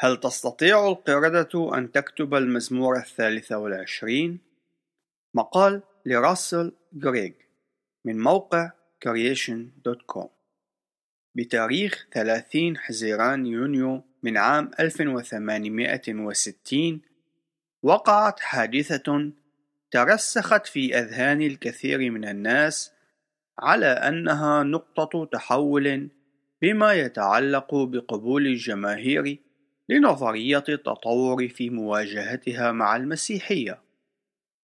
هل تستطيع القردة أن تكتب المزمور الثالث والعشرين؟ مقال لراسل غريغ من موقع creation.com بتاريخ 30 حزيران يونيو من عام 1860 وقعت حادثة ترسخت في أذهان الكثير من الناس على أنها نقطة تحول بما يتعلق بقبول الجماهير لنظرية التطور في مواجهتها مع المسيحية.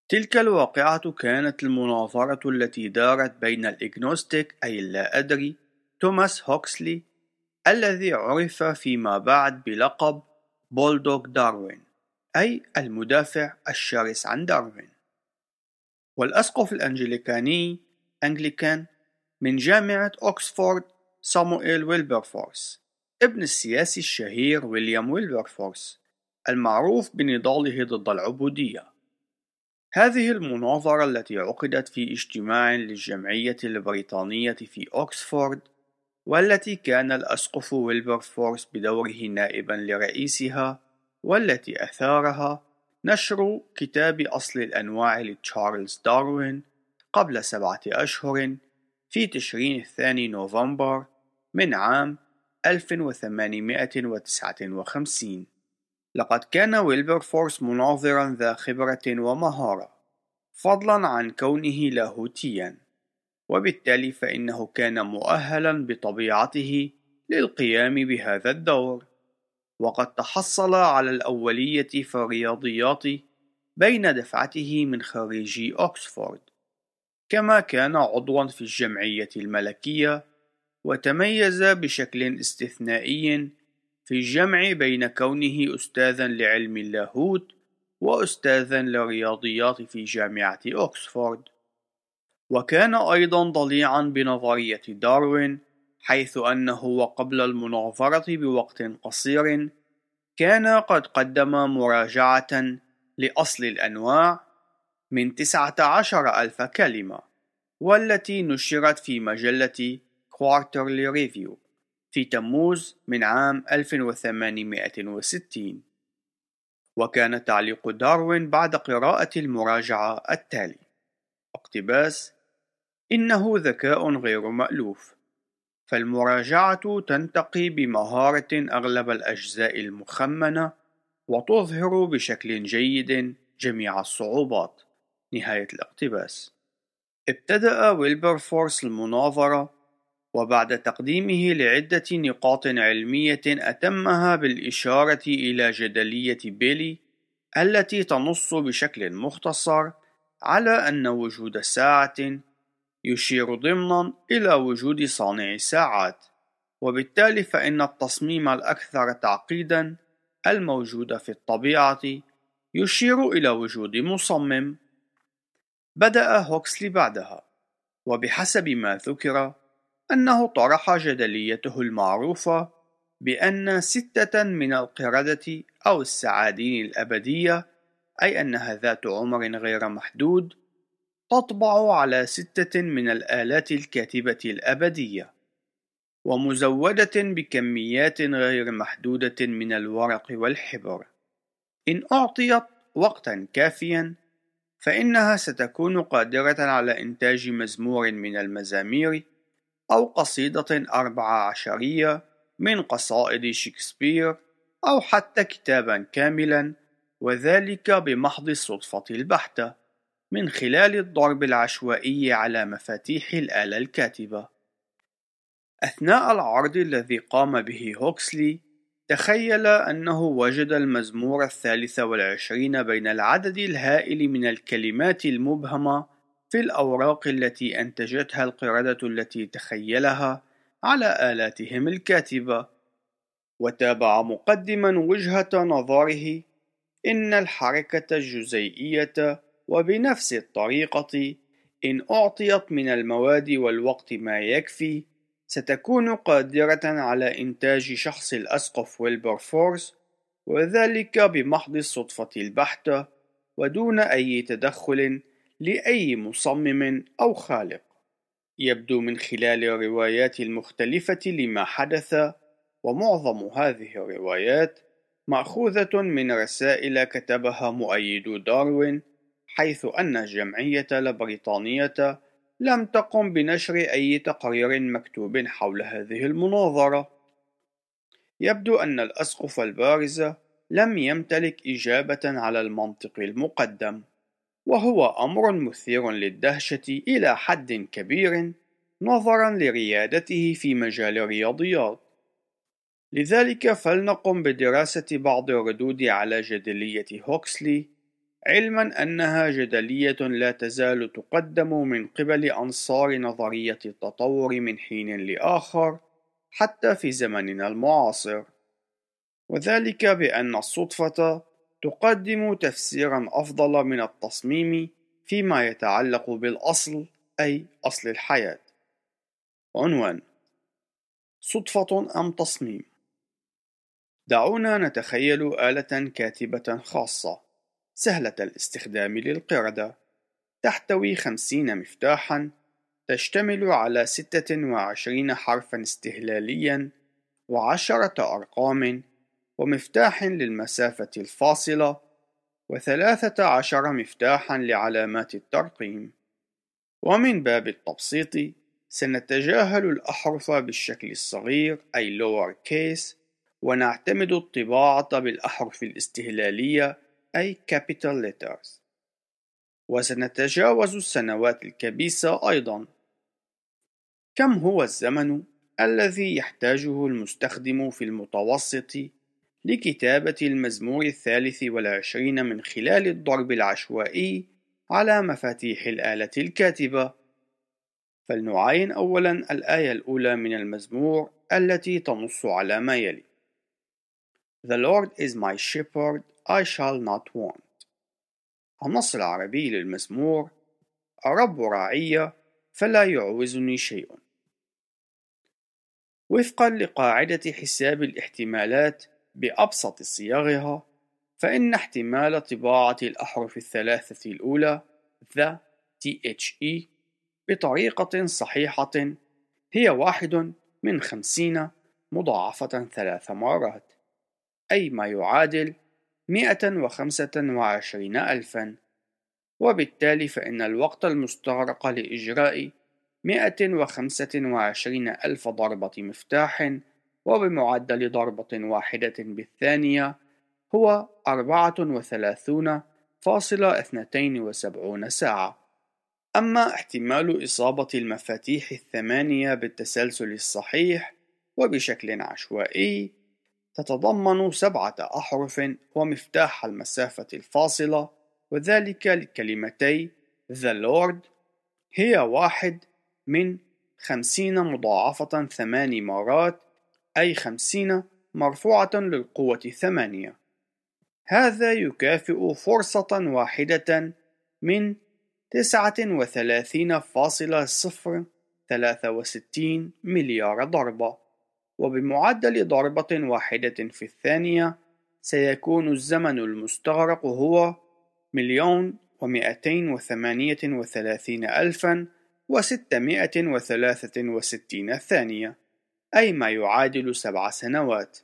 تلك الواقعة كانت المناظرة التي دارت بين ال agnostic أي اللا أدري توماس هوكسلي الذي عرف فيما بعد بلقب بولدوغ داروين أي المدافع الشرس عن داروين والأسقف الأنجليكاني أنجليكان من جامعة أكسفورد صامويل ويلبرفورس ابن السياسي الشهير ويليام ويلبرفورس المعروف بنضاله ضد العبودية. هذه المناظرة التي عقدت في اجتماع للجمعية البريطانية في أكسفورد والتي كان الأسقف ويلبرفورس بدوره نائبا لرئيسها والتي أثارها نشر كتاب أصل الأنواع لتشارلز داروين قبل سبعة أشهر في تشرين الثاني نوفمبر من عام 1859 لقد كان ويلبرفورس مناظرا ذا خبرة ومهارة فضلا عن كونه لاهوتيا وبالتالي فإنه كان مؤهلا بطبيعته للقيام بهذا الدور. وقد تحصل على الأولية في الرياضيات بين دفعته من خريجي أكسفورد كما كان عضوا في الجمعية الملكية وتميز بشكل استثنائي في الجمع بين كونه أستاذا لعلم اللاهوت وأستاذا للرياضيات في جامعة أكسفورد. وكان أيضا ضليعا بنظرية داروين حيث أنه وقبل المناظرة بوقت قصير كان قد قدم مراجعة لأصل الأنواع من تسعة عشر ألف كلمة والتي نشرت في مجلة Quarterly Review في تموز من عام 1860 وكان تعليق داروين بعد قراءة المراجعة التالي. اقتباس إنه ذكاء غير مألوف. فالمراجعة تنتقي بمهارة أغلب الأجزاء المخمنة وتظهر بشكل جيد جميع الصعوبات. نهاية الاقتباس. ابتدأ ويلبرفورس المناظرة وبعد تقديمه لعدة نقاط علمية أتمها بالإشارة إلى جدلية بيلي التي تنص بشكل مختصر على أن وجود ساعة يشير ضمنا إلى وجود صانع ساعات وبالتالي فإن التصميم الأكثر تعقيدا الموجود في الطبيعة يشير إلى وجود مصمم. بدأ هوكسلي بعدها وبحسب ما ذكر أنه طرح جدليته المعروفة بأن ستة من القردة أو السعادين الأبدية أي أنها ذات عمر غير محدود تطبع على ستة من الآلات الكاتبة الأبدية ومزودة بكميات غير محدودة من الورق والحبر. إن أعطيت وقتا كافيا فإنها ستكون قادرة على إنتاج مزمور من المزامير أو قصيدة أربع عشرية من قصائد شكسبير أو حتى كتابا كاملا وذلك بمحض الصدفة البحتة من خلال الضرب العشوائي على مفاتيح الآلة الكاتبة. أثناء العرض الذي قام به هوكسلي، تخيل أنه وجد المزمور الثالث والعشرين بين العدد الهائل من الكلمات المبهمة في الأوراق التي أنتجتها القردة التي تخيلها على آلاتهم الكاتبة، وتابع مقدما وجهة نظره إن الحركة الجزيئية وبنفس الطريقة إن أعطيت من المواد والوقت ما يكفي ستكون قادرة على إنتاج شخص الأسقف ويلبرفورس وذلك بمحض الصدفة البحتة ودون أي تدخل لأي مصمم أو خالق يبدو من خلال الروايات المختلفة لما حدث ومعظم هذه الروايات مأخوذة من رسائل كتبها مؤيدو داروين حيث أن الجمعية البريطانية لم تقم بنشر أي تقرير مكتوب حول هذه المناظرة. يبدو أن الأسقف البارز لم يمتلك إجابة على المنطق المقدم، وهو أمر مثير للدهشة إلى حد كبير نظرا لريادته في مجال الرياضيات. لذلك فلنقم بدراسة بعض الردود على جدلية هوكسلي علما أنها جدلية لا تزال تقدم من قبل أنصار نظرية التطور من حين لآخر حتى في زمننا المعاصر وذلك بأن الصدفة تقدم تفسيرا أفضل من التصميم فيما يتعلق بالأصل أي أصل الحياة. عنوان صدفة أم تصميم؟ دعونا نتخيل آلة كاتبة خاصة سهلة الاستخدام للقردة. تحتوي خمسين مفتاحا تشتمل على ستة وعشرين حرفا استهلاليا وعشرة أرقام ومفتاح للمسافة الفاصلة وثلاثة عشر مفتاحا لعلامات الترقيم. ومن باب التبسيط سنتجاهل الأحرف بالشكل الصغير أي lower case ونعتمد الطباعة بالأحرف الاستهلالية أي capital letters. وسنتجاوز السنوات الكبيسة أيضا. كم هو الزمن الذي يحتاجه المستخدم في المتوسط؟ لكتابة المزمور الثالث والعشرين من خلال الضرب العشوائي على مفاتيح الآلة الكاتبة فلنعاين أولا الآية الأولى من المزمور التي تنص على ما يلي The Lord is my shepherd, I shall not want. النص العربي للمزمور الرب راعي فلا يعوزني شيء. وفقا لقاعدة حساب الاحتمالات بأبسط صياغها، فإن احتمال طباعة الأحرف الثلاثة الأولى the, the بطريقة صحيحة هي واحد من خمسين مضاعفة ثلاث مرات. أي ما يعادل مئة وخمسة وعشرين ألفا وبالتالي فإن الوقت المستغرق لإجراء مئة وخمسة وعشرين ألف ضربة مفتاح وبمعدل ضربة واحدة بالثانية هو أربعة وثلاثون فاصلة اثنتين وسبعون ساعة. أما احتمال إصابة المفاتيح الثمانية بالتسلسل الصحيح وبشكل عشوائي تتضمن سبعة أحرف ومفتاح المسافة الفاصلة وذلك لكلمتي The Lord هي واحد من خمسين مضاعفة ثماني مرات أي خمسين مرفوعة للقوة ثمانية. هذا يكافئ فرصة واحدة من تسعة وثلاثين فاصلة صفر ثلاثة وستين مليار ضربة. وبمعدل ضربة واحدة في الثانية سيكون الزمن المستغرق هو مليون ومئتين وثمانية وثلاثين ألفا وستمائة وثلاثة وستين ثانية. أي ما يعادل سبع سنوات.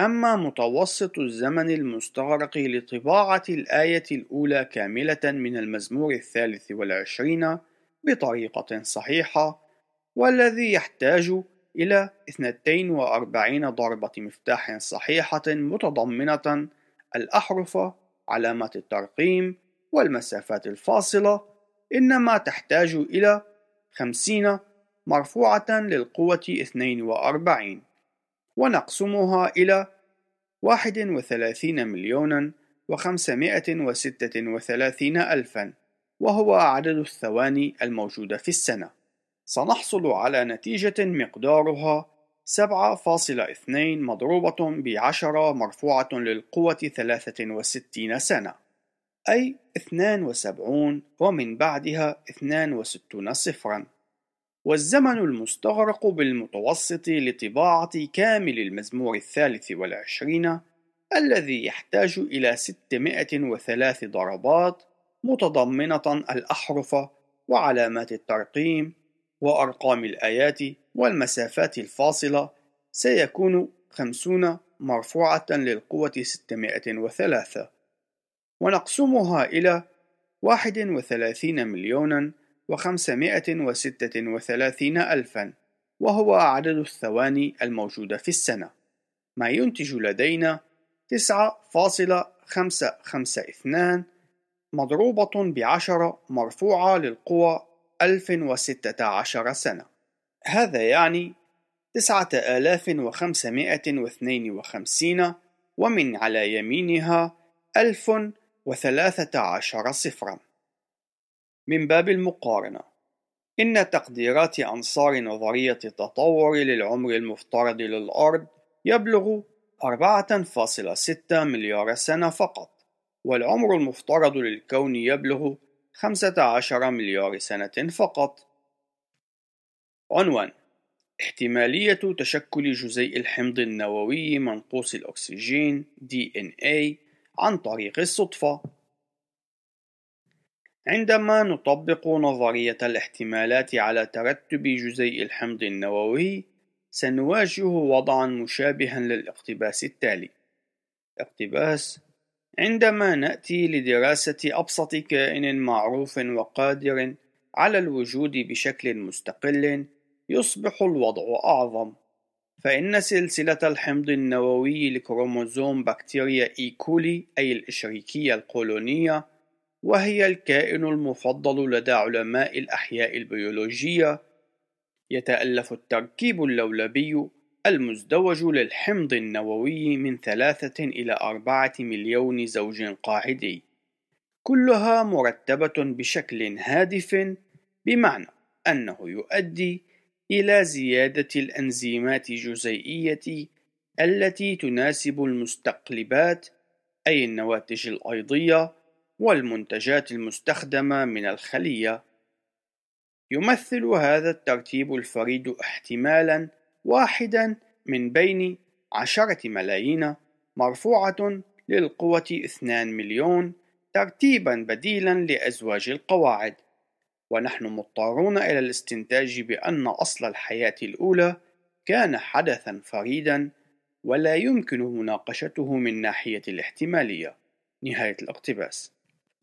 أما متوسط الزمن المستغرق لطباعة الآية الأولى كاملة من المزمور الثالث والعشرين بطريقة صحيحة والذي يحتاج إلى 42 ضربة مفتاح صحيحة متضمنة الأحرف علامات الترقيم والمسافات الفاصلة إنما تحتاج إلى 50 مرفوعة للقوة 42 ونقسمها إلى 31 مليون وخمسمائة وستة وثلاثين ألفا وهو عدد الثواني الموجودة في السنة. سنحصل على نتيجة مقدارها 7.2 مضروبة بعشرة مرفوعة للقوة 63 سنة أي 72 ومن بعدها 62 صفرا. والزمن المستغرق بالمتوسط لطباعة كامل المزمور الثالث والعشرين الذي يحتاج إلى 603 ضربات متضمنة الأحرف وعلامات الترقيم وأرقام الآيات والمسافات الفاصلة سيكون خمسون مرفوعة للقوة 603 ونقسمها إلى واحد وثلاثين مليونا وخمسمائة وستة وثلاثين ألفا وهو عدد الثواني الموجودة في السنة. ما ينتج لدينا تسعة فاصلة خمسة خمسة اثنان مضروبة بعشرة مرفوعة للقوى ألف وستة عشر سنة. هذا يعني تسعة آلاف وخمسمائة واثنين وخمسين ومن على يمينها ألف وثلاثة عشر صفرا. من باب المقارنة. إن تقديرات أنصار نظرية التطور للعمر المفترض للأرض يبلغ 4.6 مليار سنة فقط والعمر المفترض للكون يبلغ 15 مليار سنة فقط. عنوان احتمالية تشكل جزيء الحمض النووي منقوص الأكسجين DNA عن طريق الصدفة. عندما نطبق نظرية الاحتمالات على ترتب جزيء الحمض النووي سنواجه وضعا مشابها للاقتباس التالي. اقتباس عندما نأتي لدراسة أبسط كائن معروف وقادر على الوجود بشكل مستقل يصبح الوضع أعظم. فإن سلسلة الحمض النووي لكروموزوم بكتيريا إيكولي أي الإشريكية القولونية وهي الكائن المفضل لدى علماء الأحياء البيولوجية. يتألف التركيب اللولبي المزدوج للحمض النووي من ثلاثة إلى أربعة مليون زوج قاعدي. كلها مرتبة بشكل هادف بمعنى أنه يؤدي إلى زيادة الأنزيمات الجزيئية التي تناسب المستقلبات أي النواتج الأيضية والمنتجات المستخدمة من الخلية. يمثل هذا الترتيب الفريد احتمالاً واحداً من بين عشرة ملايين مرفوعة للقوة اثنان مليون ترتيبا بديلا لأزواج القواعد. ونحن مضطرون إلى الاستنتاج بأن أصل الحياة الأولى كان حدثا فريدا ولا يمكن مناقشته من ناحية الاحتمالية. نهاية الاقتباس.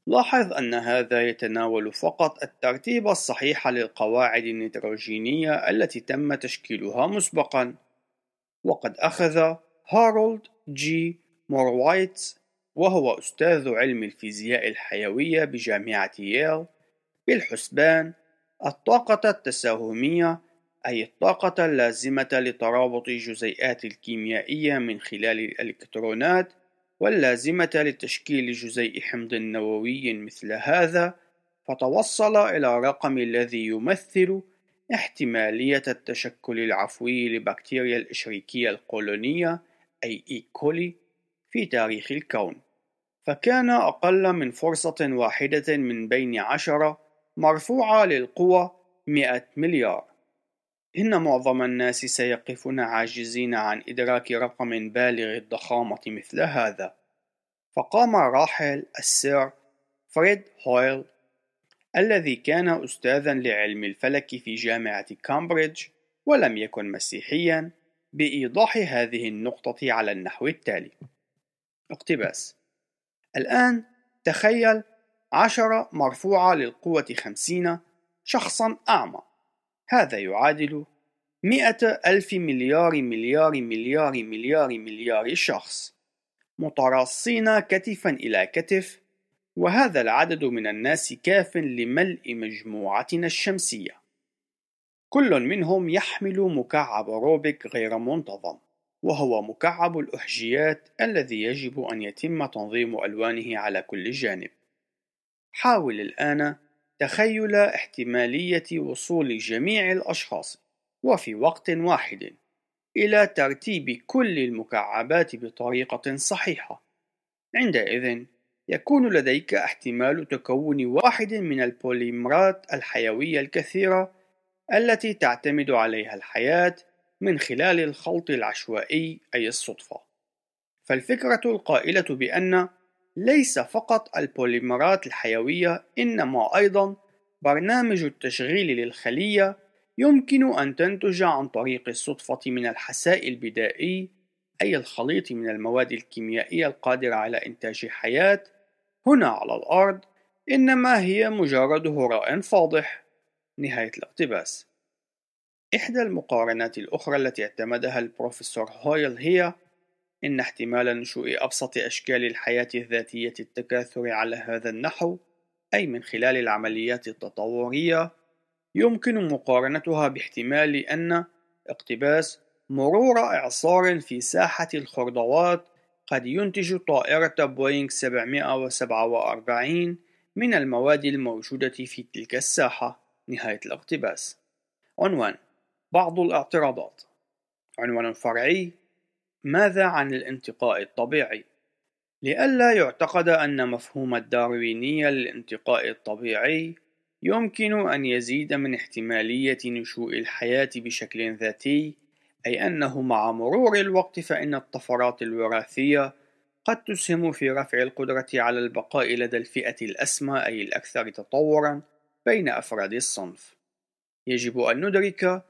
لاحظ أن هذا يتناول فقط الترتيب الصحيح للقواعد النيتروجينية التي تم تشكيلها مسبقا. وقد أخذ هارولد جي موروايتس وهو أستاذ علم الفيزياء الحيوية بجامعة ييل بالحسبان الطاقة التساهمية أي الطاقة اللازمة لترابط الجزيئات الكيميائية من خلال الإلكترونات واللازمة لتشكيل جزيء حمض نووي مثل هذا فتوصل إلى الرقم الذي يمثل احتمالية التشكل العفوي لبكتيريا الإشريكية القولونية أي إيكولي في تاريخ الكون. فكان أقل من فرصة واحدة من بين عشرة مرفوعة للقوى مئة مليار. إن معظم الناس سيقفون عاجزين عن إدراك رقم بالغ الضخامة مثل هذا. فقام راحل السير فريد هويل الذي كان أستاذا لعلم الفلك في جامعة كامبريدج ولم يكن مسيحيا بإيضاح هذه النقطة على النحو التالي. اقتباس الآن تخيل عشرة مرفوعة للقوة خمسين شخصا أعمى. هذا يعادل مئة ألف مليار مليار مليار مليار مليار شخص متراصين كتفا إلى كتف وهذا العدد من الناس كاف لملء مجموعتنا الشمسية. كل منهم يحمل مكعب روبيك غير منتظم وهو مكعب الأحجيات الذي يجب أن يتم تنظيم ألوانه على كل جانب. حاول الآن تخيل احتمالية وصول جميع الأشخاص وفي وقت واحد إلى ترتيب كل المكعبات بطريقة صحيحة. عندئذ يكون لديك احتمال تكون واحد من البوليمرات الحيوية الكثيرة التي تعتمد عليها الحياة من خلال الخلط العشوائي أي الصدفة. فالفكرة القائلة بأن ليس فقط البوليمرات الحيوية إنما أيضا برنامج التشغيل للخلية يمكن أن تنتج عن طريق الصدفة من الحساء البدائي أي الخليط من المواد الكيميائية القادرة على إنتاج حياة هنا على الأرض إنما هي مجرد هراء فاضح. نهاية الاقتباس. إحدى المقارنات الأخرى التي اعتمدها البروفيسور هويل هي إن احتمال نشوء أبسط أشكال الحياة الذاتية التكاثر على هذا النحو أي من خلال العمليات التطورية يمكن مقارنتها باحتمال أن اقتباس مرور إعصار في ساحة الخردوات قد ينتج طائرة بوينغ 747 من المواد الموجودة في تلك الساحة. نهاية الاقتباس. عنوان بعض الاعتراضات. عنوان فرعي ماذا عن الانتقاء الطبيعي؟ لئلا يعتقد أن مفهوم الداروينية للانتقاء الطبيعي يمكن أن يزيد من احتمالية نشوء الحياة بشكل ذاتي أي أنه مع مرور الوقت فإن الطفرات الوراثية قد تسهم في رفع القدرة على البقاء لدى الفئة الأسمى أي الأكثر تطورًا بين أفراد الصنف. يجب أن ندرك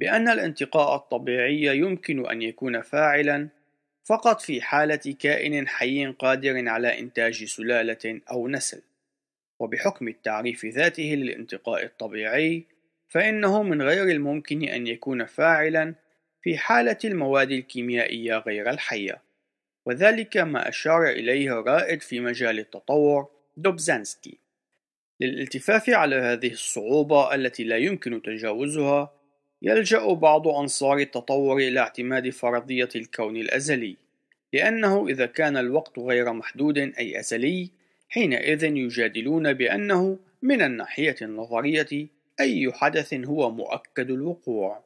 بأن الانتقاء الطبيعي يمكن أن يكون فاعلًا فقط في حالة كائن حي قادر على إنتاج سلالة أو نسل. وبحكم التعريف ذاته للانتقاء الطبيعي، فإنه من غير الممكن أن يكون فاعلًا في حالة المواد الكيميائية غير الحية وذلك ما أشار إليه رائد في مجال التطور دوبزانسكي للالتفاف على هذه الصعوبة التي لا يمكن تجاوزها يلجأ بعض أنصار التطور إلى اعتماد فرضية الكون الأزلي لأنه إذا كان الوقت غير محدود أي أزلي حينئذ يجادلون بأنه من الناحية النظرية أي حدث هو مؤكد الوقوع.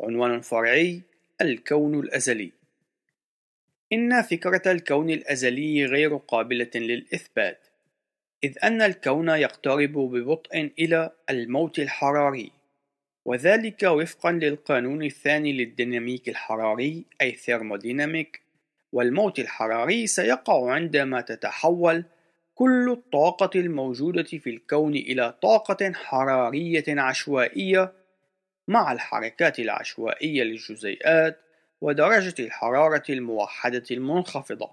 عنوان فرعي الكون الأزلي. إن فكرة الكون الأزلي غير قابلة للإثبات. إذ أن الكون يقترب ببطء إلى الموت الحراري وذلك وفقا للقانون الثاني للديناميك الحراري أي ثيرموديناميك والموت الحراري سيقع عندما تتحول كل الطاقة الموجودة في الكون إلى طاقة حرارية عشوائية مع الحركات العشوائية للجزيئات ودرجة الحرارة الموحدة المنخفضة.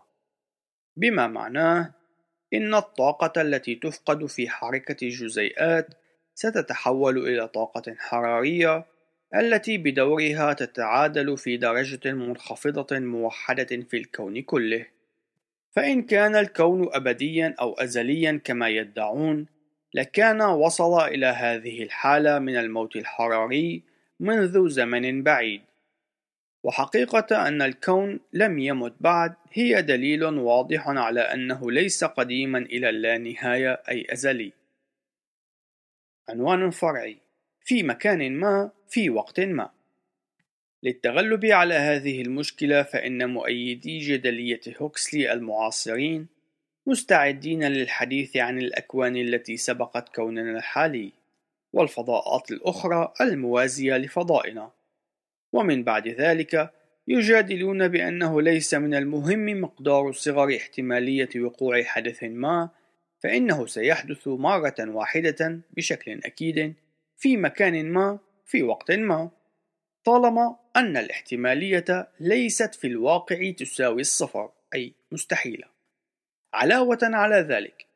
بما معناه إن الطاقة التي تفقد في حركة الجزيئات ستتحول إلى طاقة حرارية التي بدورها تتعادل في درجة منخفضة موحدة في الكون كله. فإن كان الكون أبديا أو أزليا كما يدعون لكان وصل إلى هذه الحالة من الموت الحراري منذ زمن بعيد. وحقيقة أن الكون لم يمت بعد هي دليل واضح على أنه ليس قديما إلى اللانهاية أي أزلي. عنوان فرعي في مكان ما في وقت ما. للتغلب على هذه المشكلة فإن مؤيدي جدلية هوكسلي المعاصرين مستعدين للحديث عن الأكوان التي سبقت كوننا الحالي والفضاءات الأخرى الموازية لفضائنا. ومن بعد ذلك يجادلون بأنه ليس من المهم مقدار صغر احتمالية وقوع حدث ما فإنه سيحدث مرة واحدة بشكل أكيد في مكان ما في وقت ما. طالما أن الاحتمالية ليست في الواقع تساوي الصفر أي مستحيلة. علاوة على ذلك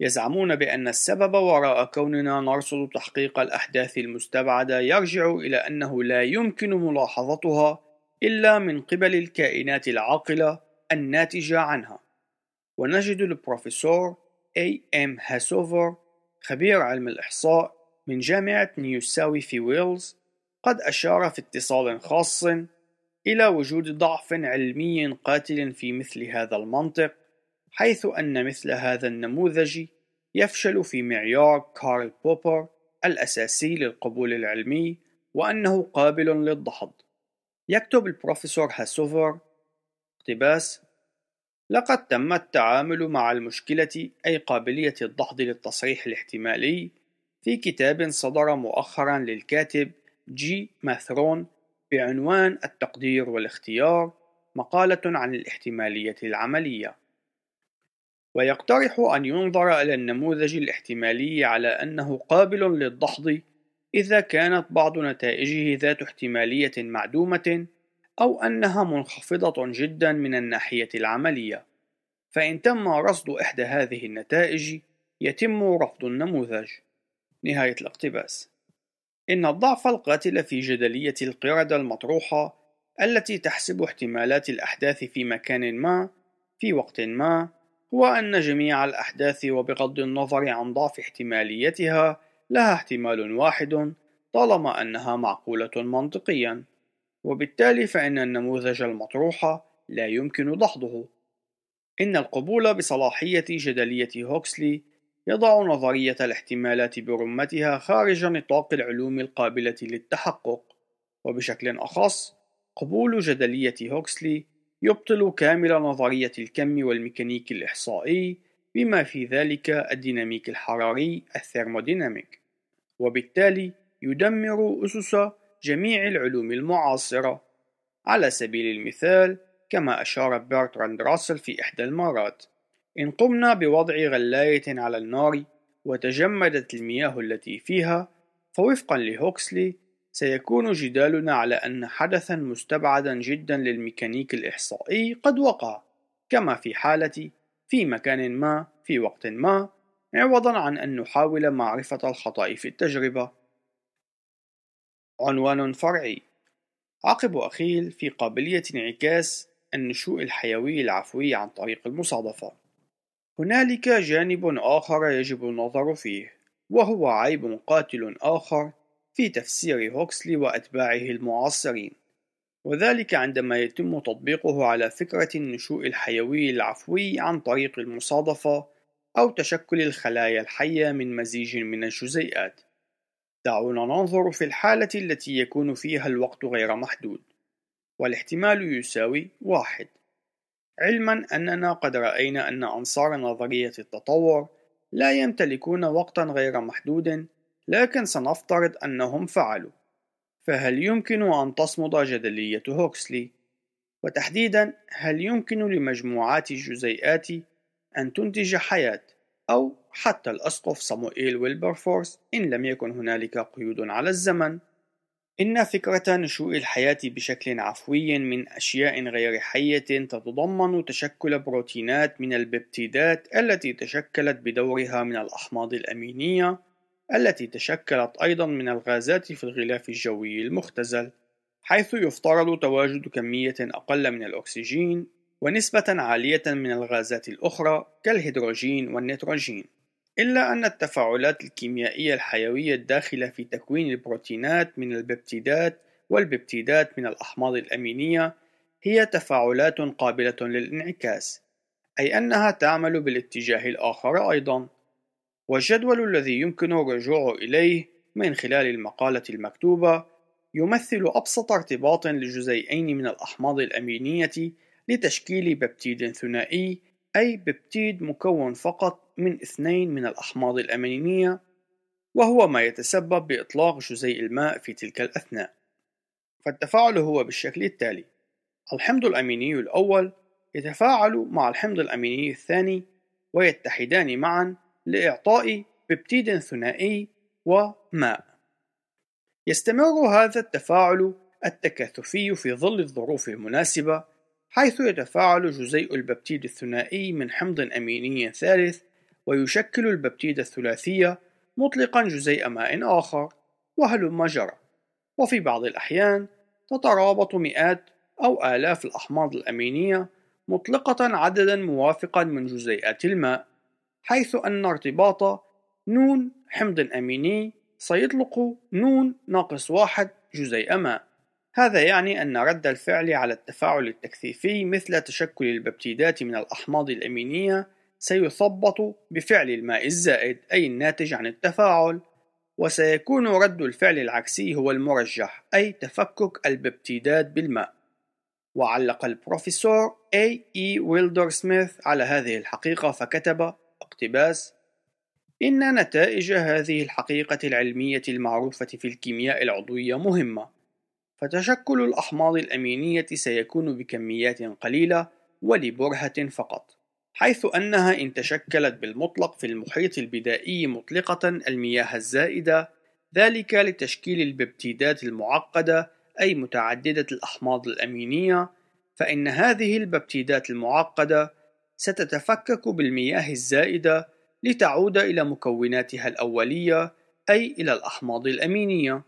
يزعمون بأن السبب وراء كوننا نرصد تحقيق الأحداث المستبعدة يرجع إلى أنه لا يمكن ملاحظتها إلا من قبل الكائنات العاقلة الناتجة عنها. ونجد البروفيسور أي إم هاسوفر خبير علم الإحصاء من جامعة نيوساوي في ويلز قد أشار في اتصال خاص إلى وجود ضعف علمي قاتل في مثل هذا المنطق. حيث أن مثل هذا النموذج يفشل في معيار كارل بوبر الأساسي للقبول العلمي وأنه قابل للدحض يكتب البروفيسور هاسوفر اقتباس لقد تم التعامل مع المشكلة أي قابلية الدحض للتصريح الاحتمالي في كتاب صدر مؤخرا للكاتب جي ماثرون بعنوان التقدير والاختيار مقالة عن الاحتمالية العملية. ويقترح أن ينظر إلى النموذج الاحتمالي على أنه قابل للدحض إذا كانت بعض نتائجه ذات احتمالية معدومة أو أنها منخفضة جدا من الناحية العملية. فإن تم رصد إحدى هذه النتائج يتم رفض النموذج. نهاية الاقتباس. إن الضعف القاتل في جدلية القردة المطروحة التي تحسب احتمالات الأحداث في مكان ما في وقت ما هو أن جميع الأحداث وبغض النظر عن ضعف احتماليتها لها احتمال واحد طالما أنها معقولة منطقيا. وبالتالي فإن النموذج المطروح لا يمكن دحضه. إن القبول بصلاحية جدلية هوكسلي يضع نظرية الاحتمالات برمتها خارج نطاق العلوم القابلة للتحقق. وبشكل أخص قبول جدلية هوكسلي يبطل كامل نظرية الكم والميكانيك الإحصائي بما في ذلك الديناميك الحراري ال thermodynamic. وبالتالي يدمر أسس جميع العلوم المعاصرة. على سبيل المثال كما أشار برتراند راسل في إحدى المرات إن قمنا بوضع غلاية على النار وتجمدت المياه التي فيها فوفقا لهوكسلي سيكون جدالنا على أن حدثا مستبعدا جدا للميكانيك الإحصائي قد وقع كما في حالة في مكان ما في وقت ما عوضا عن أن نحاول معرفة الخطأ في التجربة. عنوان فرعي عقب أخيل في قابلية انعكاس النشوء الحيوي العفوي عن طريق المصادفة. هنالك جانب آخر يجب النظر فيه وهو عيب قاتل آخر في تفسير هوكسلي وأتباعه المعاصرين وذلك عندما يتم تطبيقه على فكرة النشوء الحيوي العفوي عن طريق المصادفة أو تشكل الخلايا الحية من مزيج من الجزيئات. دعونا ننظر في الحالة التي يكون فيها الوقت غير محدود والاحتمال يساوي واحد. علما أننا قد رأينا أن أنصار نظرية التطور لا يمتلكون وقتا غير محدود لكن سنفترض أنهم فعلوا فهل يمكن أن تصمد جدلية هوكسلي؟ وتحديدا هل يمكن لمجموعات الجزيئات أن تنتج حياة أو حتى الأسقف صموئيل ويلبرفورس إن لم يكن هنالك قيود على الزمن إن فكرة نشوء الحياة بشكل عفوي من أشياء غير حية تتضمن تشكل بروتينات من الببتيدات التي تشكلت بدورها من الأحماض الأمينية التي تشكلت أيضا من الغازات في الغلاف الجوي المختزل حيث يفترض تواجد كمية أقل من الأكسجين ونسبة عالية من الغازات الأخرى كالهيدروجين والنيتروجين إلا أن التفاعلات الكيميائية الحيوية الداخلة في تكوين البروتينات من الببتيدات والببتيدات من الأحماض الأمينية هي تفاعلات قابلة للانعكاس أي أنها تعمل بالاتجاه الآخر أيضا. والجدول الذي يمكن الرجوع إليه من خلال المقالة المكتوبة يمثل أبسط ارتباط لجزيئين من الأحماض الأمينية لتشكيل ببتيد ثنائي أي ببتيد مكون فقط من اثنين من الأحماض الأمينية وهو ما يتسبب بإطلاق جزيء الماء في تلك الأثناء. فالتفاعل هو بالشكل التالي الحمض الأميني الأول يتفاعل مع الحمض الأميني الثاني ويتحدان معا لإعطاء ببتيد ثنائي وماء. يستمر هذا التفاعل التكاثفي في ظل الظروف المناسبة حيث يتفاعل جزيء الببتيد الثنائي من حمض أميني ثالث ويشكل الببتيد الثلاثية مطلقا جزيء ماء آخر وهلم جرى. وفي بعض الأحيان تترابط مئات أو آلاف الأحماض الأمينية مطلقة عددا موافقا من جزيئات الماء. حيث أن ارتباط نون حمض أميني سيطلق نون ناقص واحد جزيء ماء هذا يعني أن رد الفعل على التفاعل التكثيفي مثل تشكل الببتيدات من الأحماض الأمينية سيثبط بفعل الماء الزائد أي الناتج عن التفاعل. وسيكون رد الفعل العكسي هو المرجح أي تفكك الببتيدات بالماء. وعلق البروفيسور اي اي ويلدر سميث على هذه الحقيقة فكتب اقتباس إن نتائج هذه الحقيقة العلمية المعروفة في الكيمياء العضوية مهمة فتشكل الأحماض الأمينية سيكون بكميات قليلة ولبرهة فقط حيث أنها إن تشكلت بالمطلق في المحيط البدائي مطلقة المياه الزائدة ذلك لتشكيل الببتيدات المعقدة أي متعددة الأحماض الأمينية فإن هذه الببتيدات المعقدة ستتفكك بالمياه الزائدة لتعود إلى مكوناتها الأولية أي إلى الأحماض الأمينية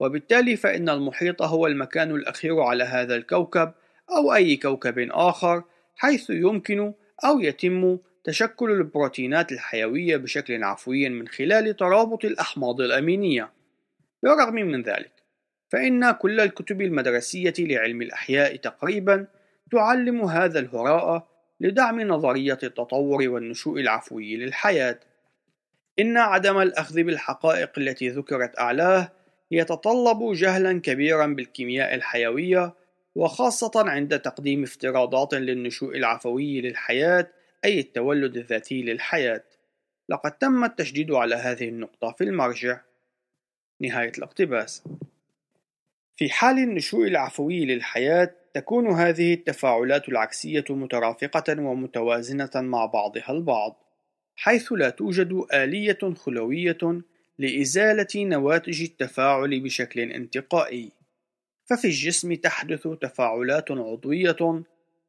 وبالتالي فإن المحيط هو المكان الأخير على هذا الكوكب أو أي كوكب آخر حيث يمكن أو يتم تشكل البروتينات الحيوية بشكل عفوي من خلال ترابط الأحماض الأمينية. بالرغم من ذلك، فإن كل الكتب المدرسية لعلم الأحياء تقريبا تعلم هذا الهراء لدعم نظرية التطور والنشوء العفوي للحياة. إن عدم الأخذ بالحقائق التي ذكرت أعلاه يتطلب جهلا كبيرا بالكيمياء الحيوية وخاصة عند تقديم افتراضات للنشوء العفوي للحياة أي التولد الذاتي للحياة. لقد تم التشديد على هذه النقطة في المرجع. نهاية الاقتباس. في حال النشوء العفوي للحياة تكون هذه التفاعلات العكسية مترافقة ومتوازنة مع بعضها البعض، حيث لا توجد آلية خلوية لإزالة نواتج التفاعل بشكل انتقائي. ففي الجسم تحدث تفاعلات عضوية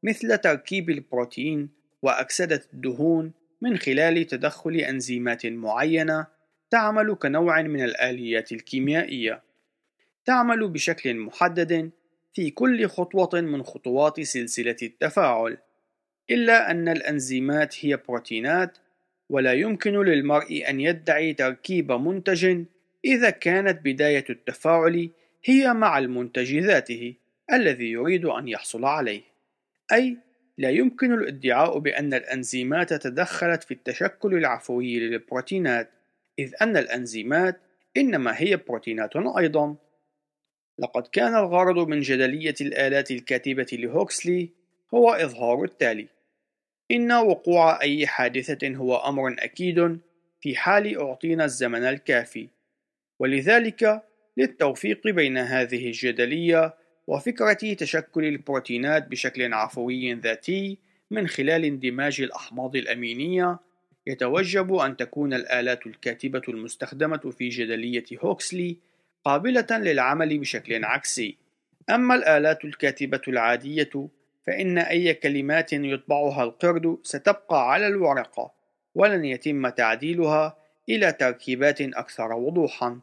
مثل تركيب البروتين وأكسدة الدهون من خلال تدخل أنزيمات معينة تعمل كنوع من الآليات الكيميائية. تعمل بشكل محدد في كل خطوة من خطوات سلسلة التفاعل، إلا أن الأنزيمات هي بروتينات، ولا يمكن للمرء أن يدعي تركيب منتج إذا كانت بداية التفاعل هي مع المنتج ذاته الذي يريد أن يحصل عليه، أي لا يمكن الادعاء بأن الأنزيمات تدخلت في التشكل العفوي للبروتينات، إذ أن الأنزيمات إنما هي بروتينات أيضًا. لقد كان الغرض من جدلية الآلات الكاتبة لهوكسلي هو إظهار التالي: إن وقوع أي حادثة هو أمر أكيد في حال أعطينا الزمن الكافي، ولذلك للتوفيق بين هذه الجدلية وفكرة تشكل البروتينات بشكل عفوي ذاتي من خلال اندماج الأحماض الأمينية يتوجب أن تكون الآلات الكاتبة المستخدمة في جدلية هوكسلي قابلة للعمل بشكل عكسي. أما الآلات الكاتبة العادية فإن أي كلمات يطبعها القرد ستبقى على الورقة ولن يتم تعديلها إلى تركيبات أكثر وضوحًا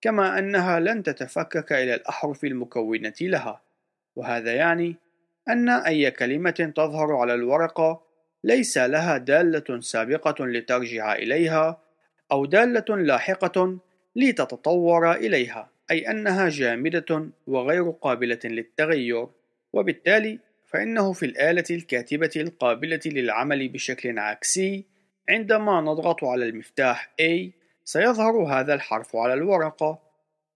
كما أنها لن تتفكك إلى الأحرف المكونة لها. وهذا يعني أن أي كلمة تظهر على الورقة ليس لها دالة سابقة لترجع إليها أو دالة لاحقة لتتطور إليها أي أنها جامدة وغير قابلة للتغير وبالتالي فإنه في الآلة الكاتبة القابلة للعمل بشكل عكسي عندما نضغط على المفتاح A سيظهر هذا الحرف على الورقة.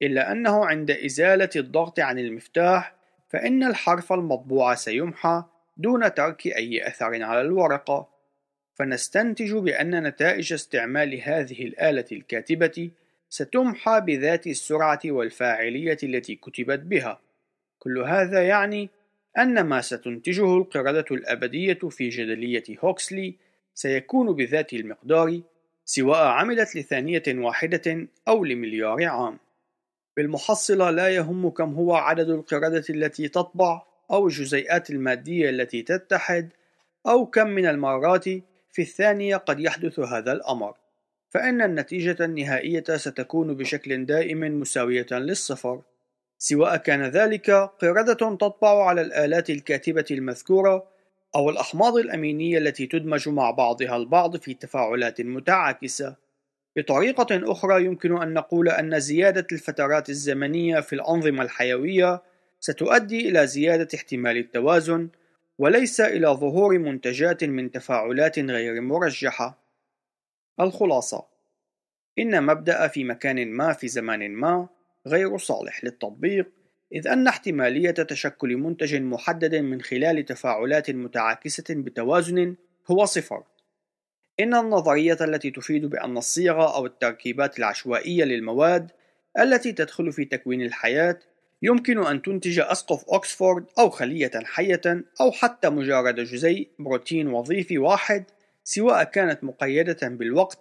إلا أنه عند إزالة الضغط عن المفتاح فإن الحرف المطبوع سيمحى دون ترك أي أثر على الورقة. فنستنتج بأن نتائج استعمال هذه الآلة الكاتبة ستمحى بذات السرعة والفاعلية التي كتبت بها كل هذا يعني أن ما ستنتجه القردة الأبدية في جدلية هوكسلي سيكون بذات المقدار سواء عملت لثانية واحدة أو لمليار عام. بالمحصلة لا يهم كم هو عدد القردة التي تطبع أو الجزيئات المادية التي تتحد أو كم من المرات في الثانية قد يحدث هذا الأمر، فإن النتيجة النهائية ستكون بشكل دائم مساوية للصفر، سواء كان ذلك قردة تطبع على الآلات الكاتبة المذكورة أو الأحماض الأمينية التي تدمج مع بعضها البعض في تفاعلات متعاكسة. بطريقة أخرى يمكن أن نقول أن زيادة الفترات الزمنية في الأنظمة الحيوية ستؤدي إلى زيادة احتمال التوازن وليس إلى ظهور منتجات من تفاعلات غير مرجحة. الخلاصة: إن مبدأ في مكان ما في زمان ما غير صالح للتطبيق إذ أن احتمالية تشكل منتج محدد من خلال تفاعلات متعاكسة بتوازن هو صفر. إن النظرية التي تفيد بأن الصيغة أو التركيبات العشوائية للمواد التي تدخل في تكوين الحياة يمكن أن تنتج أسقف أكسفورد أو خلية حية أو حتى مجرد جزيء بروتين وظيفي واحد سواء كانت مقيدة بالوقت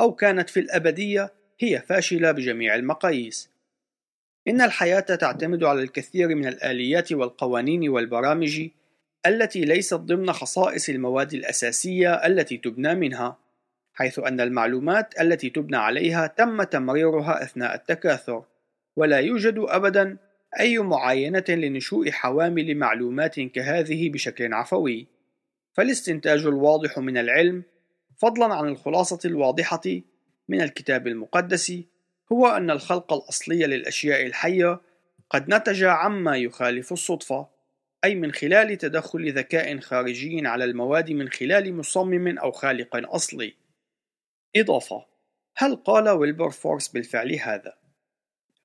أو كانت في الأبدية هي فاشلة بجميع المقاييس. إن الحياة تعتمد على الكثير من الآليات والقوانين والبرامج التي ليست ضمن خصائص المواد الأساسية التي تبنى منها، حيث أن المعلومات التي تبنى عليها تم تمريرها أثناء التكاثر، ولا يوجد أبدا أي معاينة لنشوء حوامل معلومات كهذه بشكل عفوي، فالاستنتاج الواضح من العلم، فضلا عن الخلاصة الواضحة من الكتاب المقدس، هو أن الخلق الأصلي للأشياء الحية قد نتج عما يخالف الصدفة، أي من خلال تدخل ذكاء خارجي على المواد من خلال مصمم أو خالق أصلي. إضافة: هل قال ويلبرفورس بالفعل هذا؟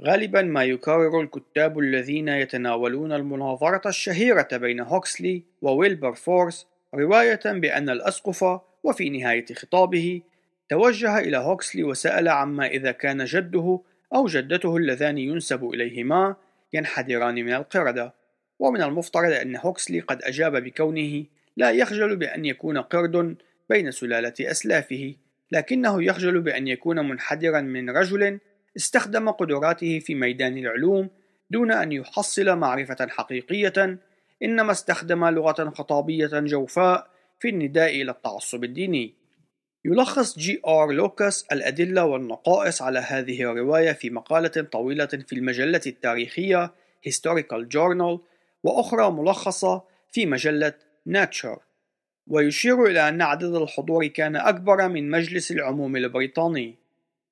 غالبا ما يكرر الكتاب الذين يتناولون المناظرة الشهيرة بين هوكسلي وويلبرفورس رواية بأن الأسقف وفي نهاية خطابه توجه إلى هوكسلي وسأل عما إذا كان جده أو جدته اللذان ينسب إليهما ينحدران من القردة. ومن المفترض أن هوكسلي قد أجاب بكونه لا يخجل بأن يكون قرد بين سلالة أسلافه لكنه يخجل بأن يكون منحدرا من رجل استخدم قدراته في ميدان العلوم دون أن يحصل معرفة حقيقية إنما استخدم لغة خطابية جوفاء في النداء إلى التعصب الديني. يلخص جي آر لوكاس الأدلة والنقائص على هذه الرواية في مقالة طويلة في المجلة التاريخية Historical Journal وأخرى ملخصة في مجلة Nature. ويشير إلى أن عدد الحضور كان أكبر من مجلس العموم البريطاني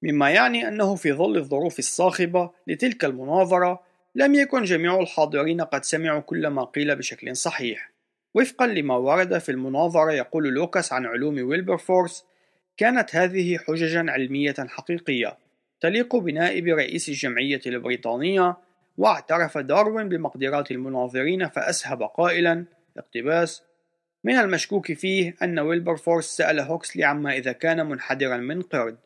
مما يعني أنه في ظل الظروف الصاخبة لتلك المناظرة لم يكن جميع الحاضرين قد سمعوا كل ما قيل بشكل صحيح. وفقا لما ورد في المناظرة يقول لوكاس عن علوم ويلبرفورس كانت هذه حججا علمية حقيقية تليق بنائب رئيس الجمعية البريطانية واعترف داروين بمقدرات المناظرين فأسهب قائلا اقتباس من المشكوك فيه أن ويلبرفورس سأل هوكسلي عما إذا كان منحدرا من قرد.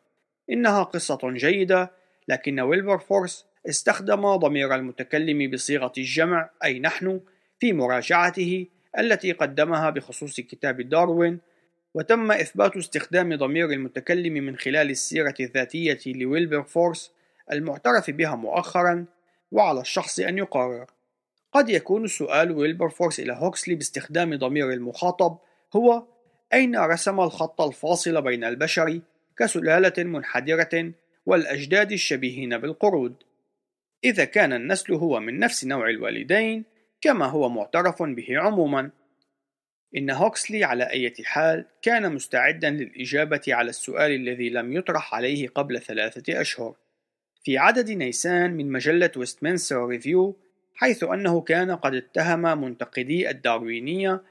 إنها قصة جيدة لكن ويلبرفورس استخدم ضمير المتكلم بصيغة الجمع أي نحن في مراجعته التي قدمها بخصوص كتاب داروين وتم إثبات استخدام ضمير المتكلم من خلال السيرة الذاتية لويلبرفورس المعترف بها مؤخرا وعلى الشخص أن يقرر. قد يكون سؤال ويلبرفورس إلى هوكسلي باستخدام ضمير المخاطب هو أين رسم الخط الفاصل بين البشر كسلالة منحدرة والأجداد الشبيهين بالقرود؟ إذا كان النسل هو من نفس نوع الوالدين كما هو معترف به عموما. إن هوكسلي على أي حال كان مستعدا للإجابة على السؤال الذي لم يطرح عليه قبل ثلاثة أشهر. في عدد نيسان من مجلة Westminster Review حيث أنه كان قد اتهم منتقدي الداروينية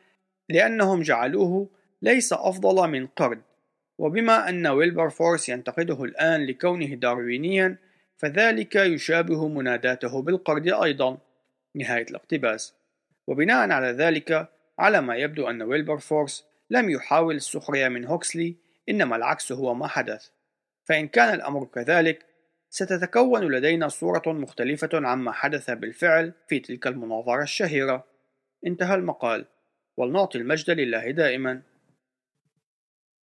لأنهم جعلوه ليس أفضل من قرد. وبما أن ويلبرفورس ينتقده الآن لكونه داروينيا فذلك يشابه مناداته بالقرد أيضا نهاية الاقتباس. وبناء على ذلك على ما يبدو أن ويلبرفورس لم يحاول السخرية من هوكسلي إنما العكس هو ما حدث. فإن كان الأمر كذلك ستتكون لدينا صورة مختلفة عما حدث بالفعل في تلك المناظرة الشهيرة. انتهى المقال. ولنعطي المجد لله دائما.